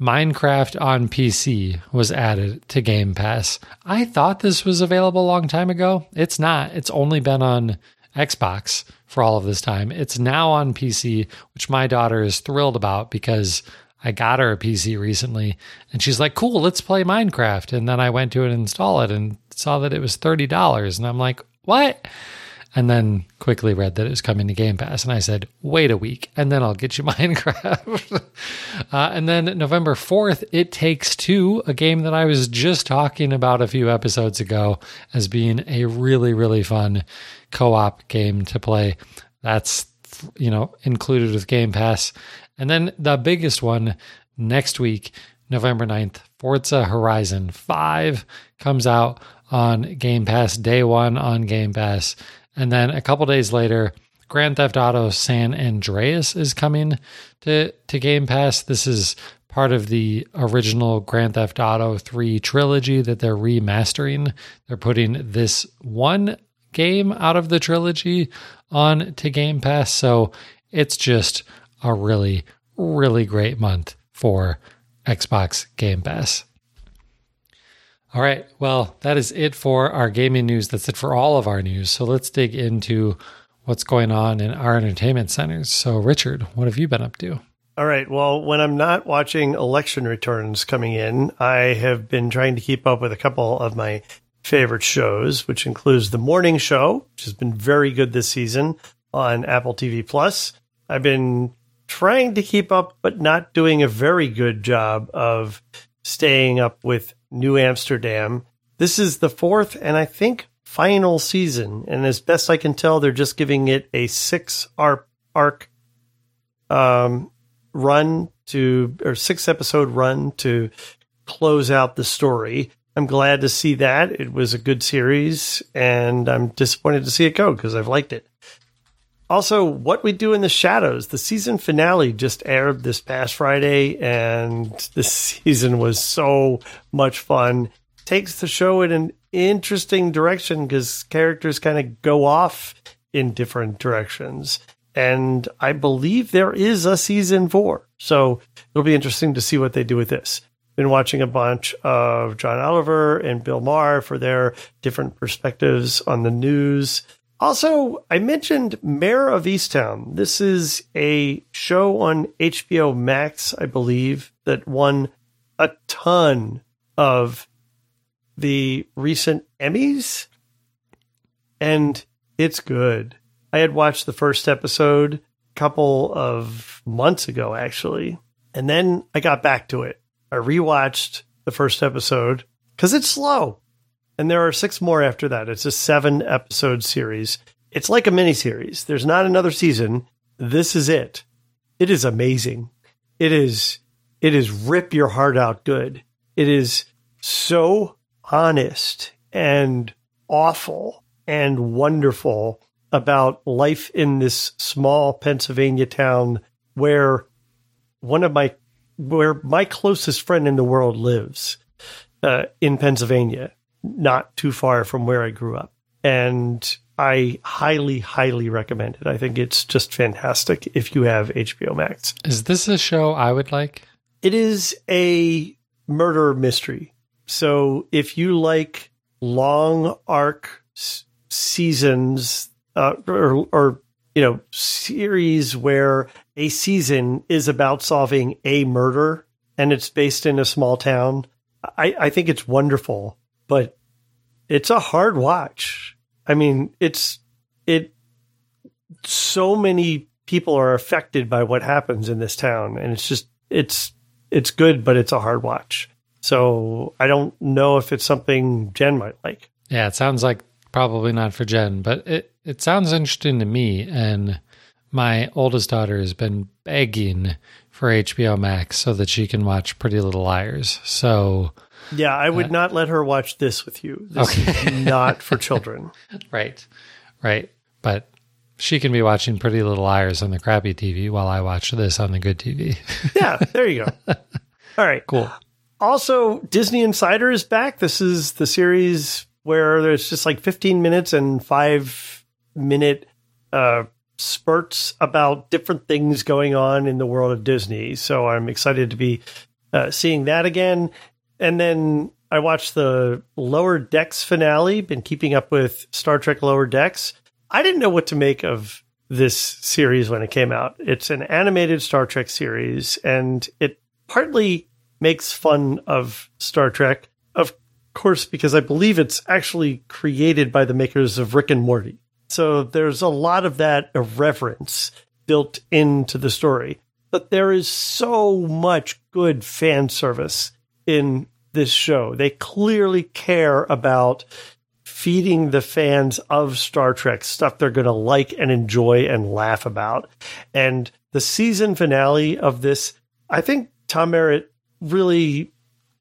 Minecraft on PC was added to Game Pass. I thought this was available a long time ago. It's not. It's only been on Xbox for all of this time. It's now on PC, which my daughter is thrilled about because I got her a PC recently and she's like, cool, let's play Minecraft. And then I went to it and install it and saw that it was $30. And I'm like, what? and then quickly read that it was coming to Game Pass. And I said, wait a week, and then I'll get you Minecraft. uh, and then November 4th, It Takes Two, a game that I was just talking about a few episodes ago as being a really, really fun co op game to play. That's, you know, included with Game Pass. And then the biggest one next week, November 9th, Forza Horizon 5 comes out on Game Pass, day one on Game Pass. And then a couple days later, Grand Theft Auto San Andreas is coming to, to Game Pass. This is part of the original Grand Theft Auto 3 trilogy that they're remastering. They're putting this one game out of the trilogy on to Game Pass. So it's just a really, really great month for Xbox Game Pass. All right. Well, that is it for our gaming news. That's it for all of our news. So let's dig into what's going on in our entertainment centers. So, Richard, what have you been up to? All right. Well, when I'm not watching election returns coming in, I have been trying to keep up with a couple of my favorite shows, which includes The Morning Show, which has been very good this season on Apple TV Plus. I've been trying to keep up, but not doing a very good job of staying up with New Amsterdam. This is the fourth and I think final season. And as best I can tell, they're just giving it a six arc, arc um, run to, or six episode run to close out the story. I'm glad to see that. It was a good series, and I'm disappointed to see it go because I've liked it. Also, What We Do in the Shadows, the season finale just aired this past Friday, and this season was so much fun. Takes the show in an interesting direction because characters kind of go off in different directions. And I believe there is a season four. So it'll be interesting to see what they do with this. Been watching a bunch of John Oliver and Bill Maher for their different perspectives on the news. Also, I mentioned Mare of Easttown. This is a show on HBO Max, I believe, that won a ton of the recent Emmys. And it's good. I had watched the first episode a couple of months ago, actually. And then I got back to it. I rewatched the first episode because it's slow. And there are six more after that. It's a seven episode series. It's like a mini series. There's not another season. This is it. It is amazing. It is, it is rip your heart out good. It is so honest and awful and wonderful about life in this small Pennsylvania town where one of my where my closest friend in the world lives uh, in Pennsylvania not too far from where I grew up. And I highly, highly recommend it. I think it's just fantastic if you have HBO Max. Is this a show I would like? It is a murder mystery. So if you like long arc s- seasons uh, or, or, you know, series where a season is about solving a murder and it's based in a small town, I, I think it's wonderful but it's a hard watch. I mean, it's it so many people are affected by what happens in this town and it's just it's it's good but it's a hard watch. So, I don't know if it's something Jen might like. Yeah, it sounds like probably not for Jen, but it it sounds interesting to me and my oldest daughter has been begging for HBO Max so that she can watch Pretty Little Liars. So yeah, I would uh, not let her watch this with you. This okay. is not for children. right. Right. But she can be watching Pretty Little Liars on the crappy TV while I watch this on the good TV. yeah, there you go. All right. Cool. Also, Disney Insider is back. This is the series where there's just like 15 minutes and five minute uh, spurts about different things going on in the world of Disney. So I'm excited to be uh, seeing that again. And then I watched the Lower Decks finale, been keeping up with Star Trek Lower Decks. I didn't know what to make of this series when it came out. It's an animated Star Trek series, and it partly makes fun of Star Trek, of course, because I believe it's actually created by the makers of Rick and Morty. So there's a lot of that irreverence built into the story. But there is so much good fan service in this show. They clearly care about feeding the fans of Star Trek stuff they're going to like and enjoy and laugh about. And the season finale of this, I think Tom Merritt really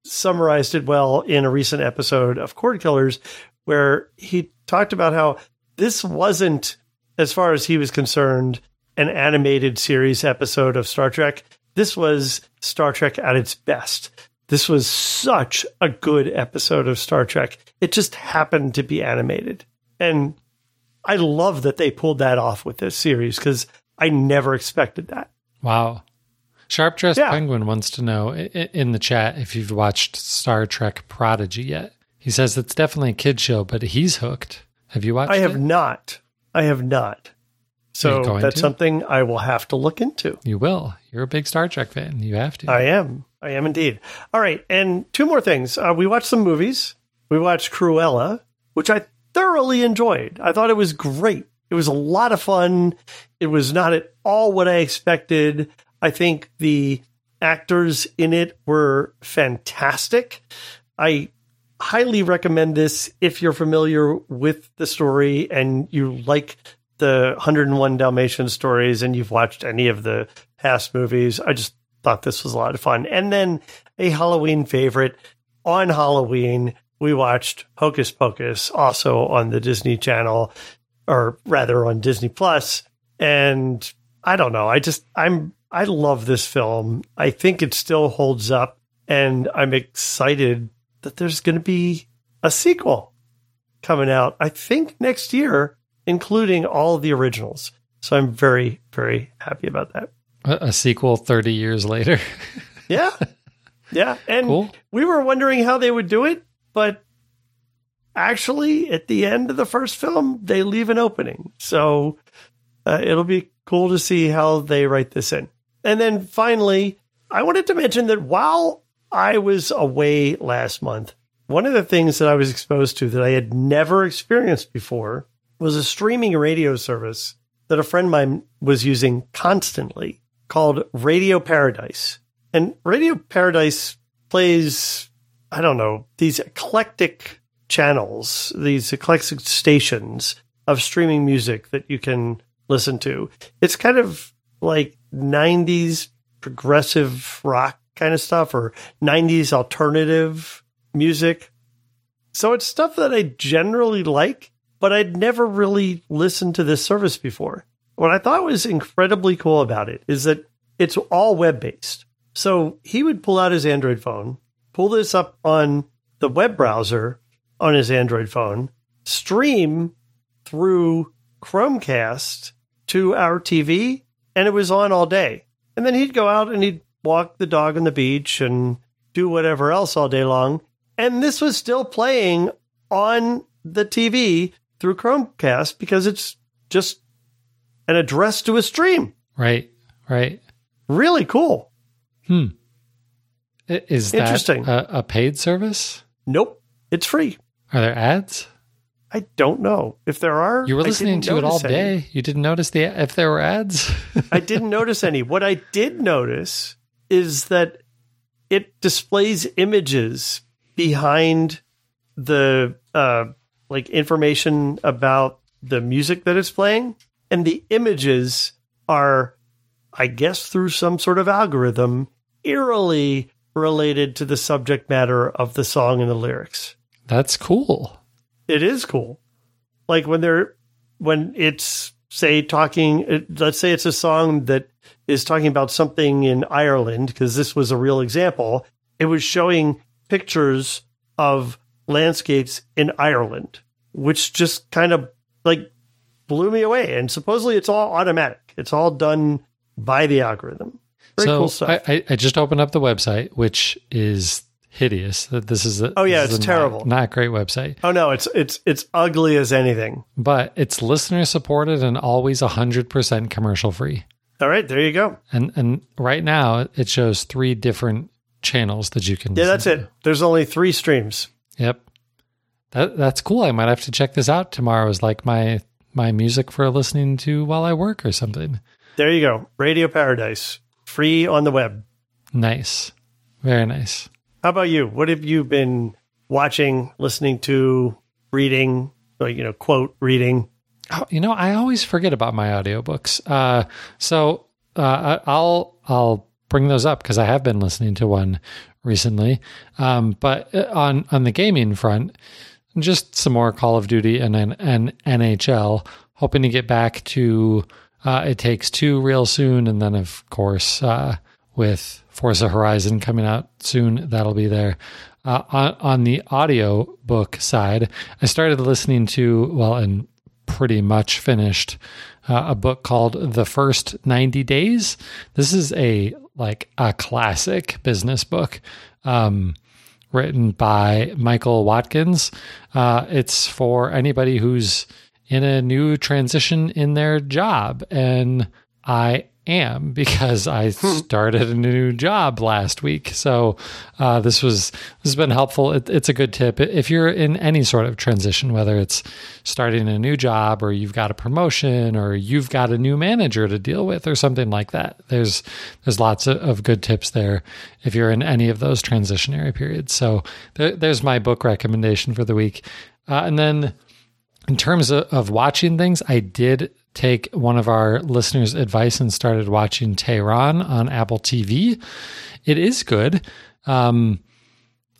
summarized it well in a recent episode of Cord Killers, where he talked about how this wasn't, as far as he was concerned, an animated series episode of Star Trek. This was Star Trek at its best. This was such a good episode of Star Trek. It just happened to be animated. And I love that they pulled that off with this series because I never expected that. Wow. Sharp Dressed Yeah. Penguin wants to know in the chat if you've watched Star Trek Prodigy yet. He says it's definitely a kid show, but he's hooked. Have you watched I have it? not. I have not. So that's to? something I will have to look into. You will. You're a big Star Trek fan. You have to. I am. I am indeed. All right. And two more things. Uh, we watched some movies. We watched Cruella, which I thoroughly enjoyed. I thought it was great. It was a lot of fun. It was not at all what I expected. I think the actors in it were fantastic. I highly recommend this if you're familiar with the story and you like the 101 Dalmatian stories and you've watched any of the past movies. I just thought this was a lot of fun. And then a Halloween favorite on Halloween, we watched Hocus Pocus also on the Disney Channel or rather on Disney Plus. And I don't know. I just I'm I love this film. I think it still holds up and I'm excited that there's going to be a sequel coming out I think next year including all the originals. So I'm very very happy about that. A, a sequel 30 years later. Yeah. Yeah, and Cool. we were wondering how they would do it, but actually at the end of the first film they leave an opening. So uh, it'll be cool to see how they write this in. And then finally, I wanted to mention that while I was away last month, one of the things that I was exposed to that I had never experienced before was a streaming radio service that a friend of mine was using constantly called Radio Paradise. And Radio Paradise plays, I don't know, these eclectic channels, these eclectic stations of streaming music that you can listen to. It's kind of like 90s progressive rock kind of stuff or 90s alternative music. So it's stuff that I generally like, but I'd never really listened to this service before. What I thought was incredibly cool about it is that it's all web based. So he would pull out his Android phone, pull this up on the web browser on his Android phone, stream through Chromecast to our TV, and it was on all day. And then he'd go out and he'd walk the dog on the beach and do whatever else all day long. And this was still playing on the TV through Chromecast because it's just an address to a stream. Right. Right. Really cool. Hmm. Is that Interesting. A, a paid service? Nope, it's free. Are there ads? I don't know if there are. You were listening to it all notice any. day. You didn't notice the if there were ads. I didn't notice any. What I did notice is that it displays images behind the uh, like information about the music that it's playing, and the images are, I guess, through some sort of algorithm, eerily related to the subject matter of the song and the lyrics. That's cool. It is cool. Like when they're when it's say talking uh, let's say it's a song that is talking about something in Ireland because this was a real example. It was showing pictures of landscapes in Ireland, which just kind of like blew me away. And supposedly it's all automatic. It's all done by the algorithm. Very so cool stuff. I, I just opened up the website, which is hideous. That this is a, Oh, yeah, it's a not- terrible. Not, great website, oh no, it's it's it's ugly as anything. but it's listener supported and always hundred percent commercial free. All right, there you go. And and right now it shows three different channels that you can. Yeah, that's to. it. There's only three streams. Yep. That that's cool. I might have to check this out tomorrow as like my my music for listening to while I work or something. There you go. Radio Paradise, free on the web. Nice. Very nice. How about you? What have you been watching, listening to, reading, like, you know, quote, reading? Oh, you know, I always forget about my audiobooks. Uh so uh I'll I'll bring those up because I have been listening to one recently. Um but uh, on on the gaming front, just some more Call of Duty and and, and NHL. Hoping to get back to uh, It Takes Two real soon, and then of course uh, with Forza Horizon coming out soon, that'll be there. Uh, on, on the audio book side, I started listening to well, and pretty much finished uh, a book called The First 90 Days. This is a like a classic business book. Um, written by Michael Watkins. Uh, it's for anybody who's in a new transition in their job. And I am because I started a new job last week. So uh, this was this has been helpful. It, it's a good tip if you're in any sort of transition, whether it's starting a new job or you've got a promotion or you've got a new manager to deal with or something like that. There's there's lots of, of good tips there if you're in any of those transitionary periods. So there, there's my book recommendation for the week, uh, and then in terms of, of watching things, I did take one of our listeners' advice and started watching Tehran on Apple TV. It is good. Um,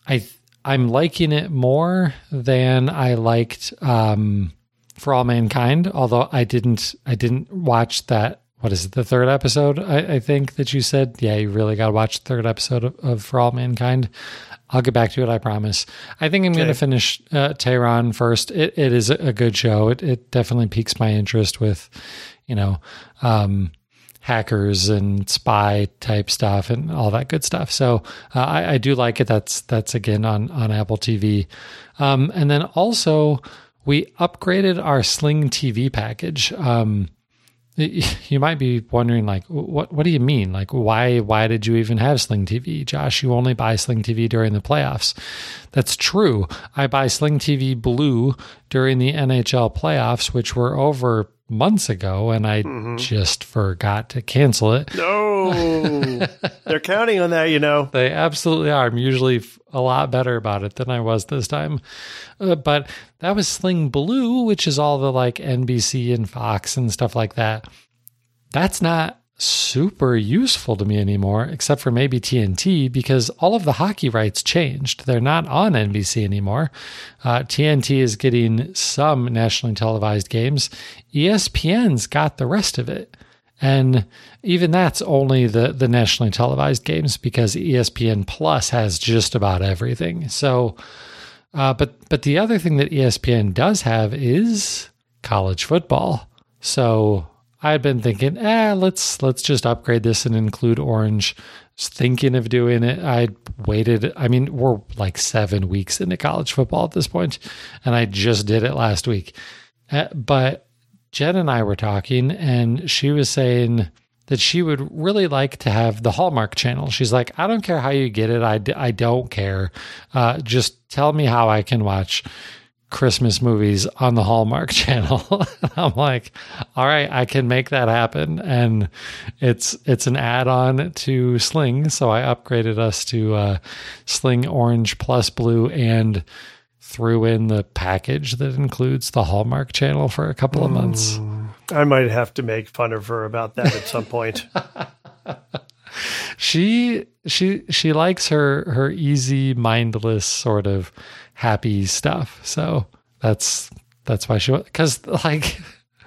I I'm liking it more than I liked um, For All Mankind. Although I didn't I didn't watch that. What is it? The third episode? I, I think that you said. Yeah, you really got to watch the third episode of, of For All Mankind. I'll get back to it. I promise. I think I'm going to finish uh, Tehran first. It, it is a good show. It, it definitely piques my interest with, you know, um, hackers and spy type stuff and all that good stuff. So uh, I, I do like it. That's that's again on on Apple TV, um, and then also we upgraded our Sling TV package. Um, you might be wondering like what what do you mean? Like why why did you even have sling tv josh you only buy sling tv during the playoffs. That's true. I buy sling tv blue during the nhl playoffs which were over months ago and i just forgot to cancel it No, they're counting on that, you know. they absolutely are. I'm usually a lot better about it than I was this time. Uh, but that was Sling Blue, which is all the like NBC and Fox and stuff like that. That's not super useful to me anymore, except for maybe TNT, because all of the hockey rights changed. They're not on NBC anymore. Uh, TNT is getting some nationally televised games. ESPN's got the rest of it. And even that's only the, the nationally televised games because ESPN Plus has just about everything. So, uh, but but the other thing that ESPN does have is college football. So I had been thinking, eh, let's let's just upgrade this and include Orange. Was thinking of doing it. I waited. I mean, we're like seven weeks into college football at this point, and I just did it last week. Uh, but Jen and I were talking, and she was saying that she would really like to have the Hallmark channel. She's like, I don't care how you get it. I, d- I don't care. Uh, just tell me how I can watch Christmas movies on the Hallmark channel. I'm like, all right, I can make that happen. And it's it's an add-on to Sling. So I upgraded us to uh, Sling Orange Plus Blue and threw in the package that includes the Hallmark channel for a couple of months. I might have to make fun of her about that at some point. She she she likes her her easy, mindless sort of happy stuff. So that's that's why she because like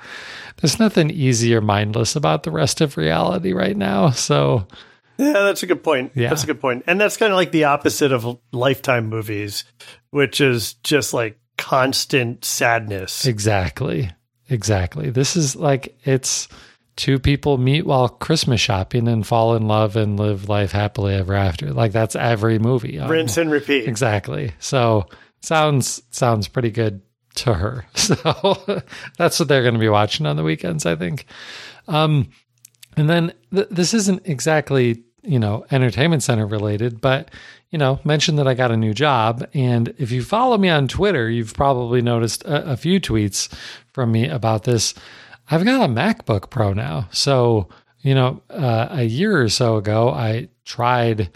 there's nothing easy or mindless about the rest of reality right now. So Yeah, that's a good point. Yeah. That's a good point. And that's kind of like the opposite of lifetime movies, which is just like constant sadness. Exactly. Exactly. This is like it's two people meet while Christmas shopping and fall in love and live life happily ever after. Like that's every movie. Rinse and repeat. Exactly. So sounds sounds pretty good to her. So that's what they're going to be watching on the weekends, I think. Um, and then th- this isn't exactly you know entertainment center related, but you know mention that I got a new job. And if you follow me on Twitter, you've probably noticed a, a few tweets from me about this. I've got a MacBook Pro now. So, you know, uh, a year or so ago, I tried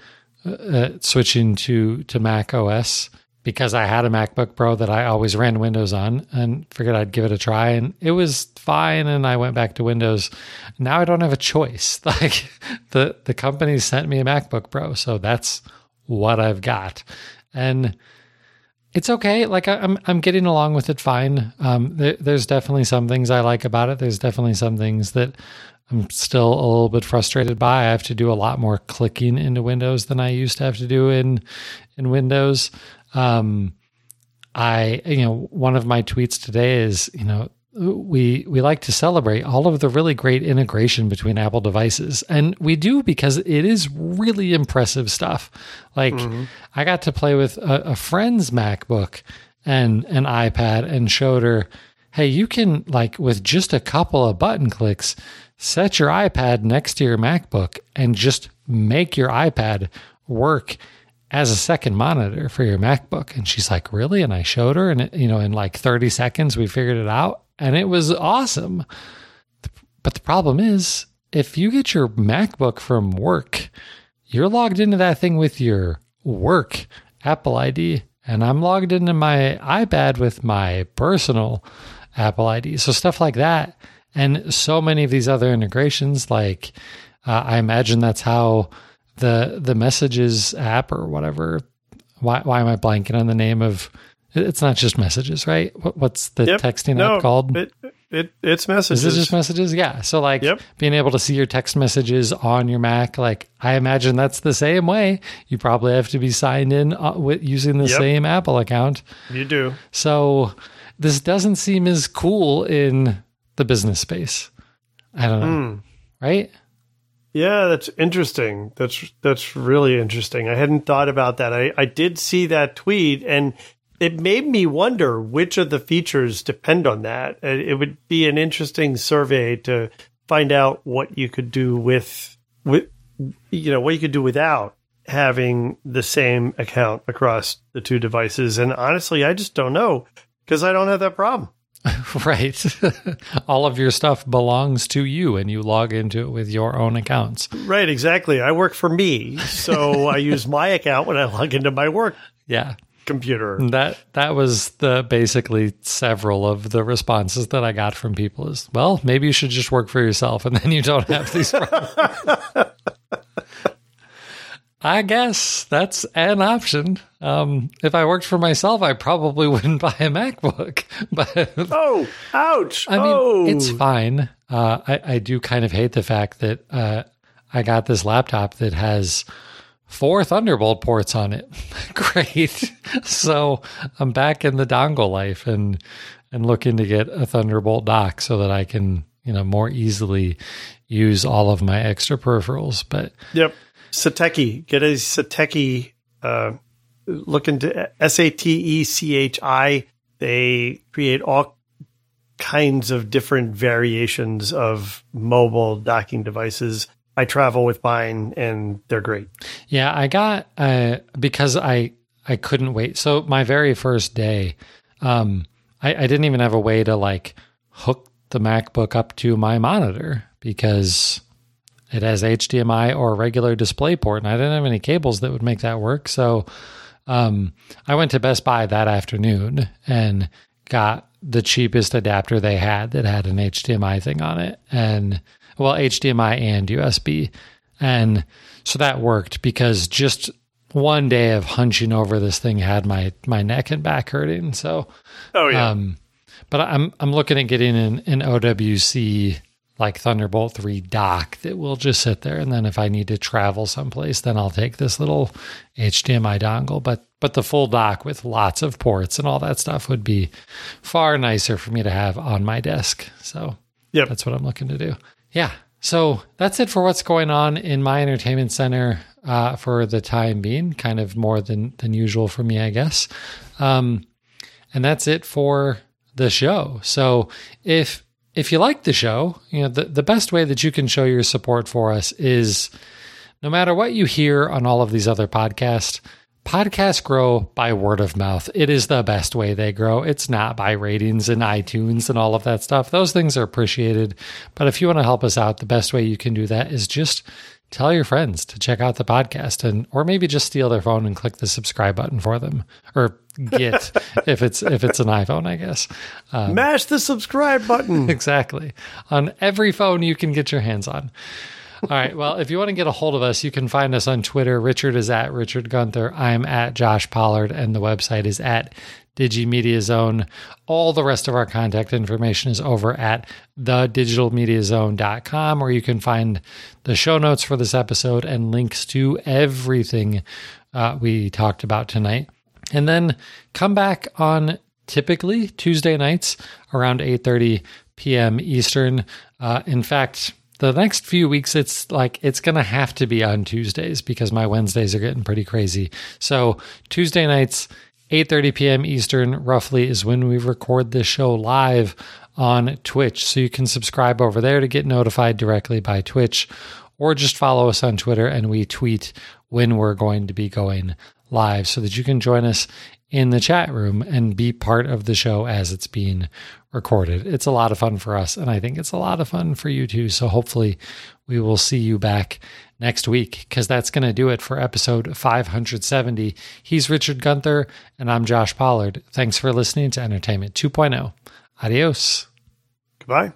uh, uh, switching to, to Mac OS because I had a MacBook Pro that I always ran Windows on and figured I'd give it a try. And it was fine. And I went back to Windows. Now I don't have a choice. Like the, the company sent me a MacBook Pro. So that's what I've got. And it's okay. Like I, am I'm getting along with it fine. Um, there, there's definitely some things I like about it. There's definitely some things that I'm still a little bit frustrated by. I have to do a lot more clicking into Windows than I used to have to do in in Windows. Um, I, you know, one of my tweets today is, you know, we we like to celebrate all of the really great integration between Apple devices, and we do because it is really impressive stuff. Like mm-hmm. I got to play with a, a, friend's MacBook and an iPad, and showed her, hey, you can like with just a couple of button clicks, set your iPad next to your MacBook and just make your iPad work as a second monitor for your MacBook. And she's like, really? And I showed her, and it, you know, in like 30 seconds, we figured it out and it was awesome. But the problem is, if you get your MacBook from work, you're logged into that thing with your work Apple ID, and I'm logged into my iPad with my personal Apple ID. So stuff like that, and so many of these other integrations, like uh, I imagine that's how the the Messages app or whatever. Why why am I blanking on the name of it's not just messages, right? what's the yep. texting no, app called? It, it, it's messages. Is it just messages? Yeah. So like yep. being able to see your text messages on your Mac, like I imagine that's the same way. You probably have to be signed in uh, with using the yep. same Apple account. You do. So this doesn't seem as cool in the business space. I don't know. Mm. Right? Yeah, that's interesting. That's that's really interesting. I hadn't thought about that. I, I did see that tweet and it made me wonder which of the features depend on that. Uh, it would be an interesting survey to find out what you could do with with you know what you could do without having the same account across the two devices. And honestly, I just don't know because I don't have that problem. right. All of your stuff belongs to you and you log into it with your own accounts. Right, exactly. I work for me. So I use my account when I log into my work. Yeah computer. That that was the basically several of the responses that I got from people is, well, maybe you should just work for yourself and then you don't have these problems. I guess that's an option. Um, if I worked for myself, I probably wouldn't buy a MacBook. But oh, ouch! I mean, oh. it's fine. Uh, I, I do kind of hate the fact that uh, I got this laptop that has four Thunderbolt ports on it. Great. so I'm back in the dongle life and and looking to get a Thunderbolt dock so that I can, you know, more easily use all of my extra peripherals. But Yep. Satechi. Get a Satechi uh look into S A T E C H I. They create all kinds of different variations of mobile docking devices I travel with mine and they're great. Yeah, I got uh, because I I couldn't wait. So my very first day, um, I, I didn't even have a way to like hook the MacBook up to my monitor because it has HDMI or regular display port, and I didn't have any cables that would make that work. So um, I went to Best Buy that afternoon and got the cheapest adapter they had that had an HDMI thing on it, and well, HDMI and USB. And so that worked because just one day of hunching over this thing had my my neck and back hurting. So, oh yeah. Um, but I'm I'm looking at getting an, an OWC like Thunderbolt 3 dock that will just sit there. And then if I need to travel someplace, then I'll take this little HDMI dongle. But but the full dock with lots of ports and all that stuff would be far nicer for me to have on my desk. So Yep. that's what I'm looking to do. Yeah. So that's it for what's going on in my entertainment center uh, for the time being. Kind of more than than usual for me, I guess. Um, and that's it for the show. So if if you like the show, you know the the best way that you can show your support for us is no matter what you hear on all of these other podcasts. Podcasts grow by word of mouth. It is the best way they grow. It's not by ratings and iTunes and all of that stuff. Those things are appreciated. But if you want to help us out, the best way you can do that is just tell your friends to check out the podcast and or maybe just steal their phone and click the subscribe button for them or get if it's if it's an iPhone, I guess. Um, Mash the subscribe button. exactly. On every phone you can get your hands on. All right. Well, if you want to get a hold of us, you can find us on Twitter. Richard is at Richard Gunther. I'm at Josh Pollard, and the website is at DigiMediaZone. All the rest of our contact information is over at thedigitalmediazone.com, where you can find the show notes for this episode and links to everything uh, we talked about tonight. And then come back on typically Tuesday nights around 8:30 p.m. Eastern. Uh, in fact, the next few weeks it's like it's to have to be on Tuesdays because my Wednesdays are getting pretty crazy. So, Tuesday nights 8:30 p.m. Eastern roughly is when we record this show live on Twitch. So you can subscribe over there to get notified directly by Twitch or just follow us on Twitter and we tweet when we're going to be going live so that you can join us in the chat room and be part of the show as it's being recorded. It's a lot of fun for us, and I think it's a lot of fun for you too. So hopefully, we will see you back next week because that's going to do it for episode 570. He's Richard Gunther, and I'm Josh Pollard. Thanks for listening to Entertainment 2.0. Adios. Goodbye.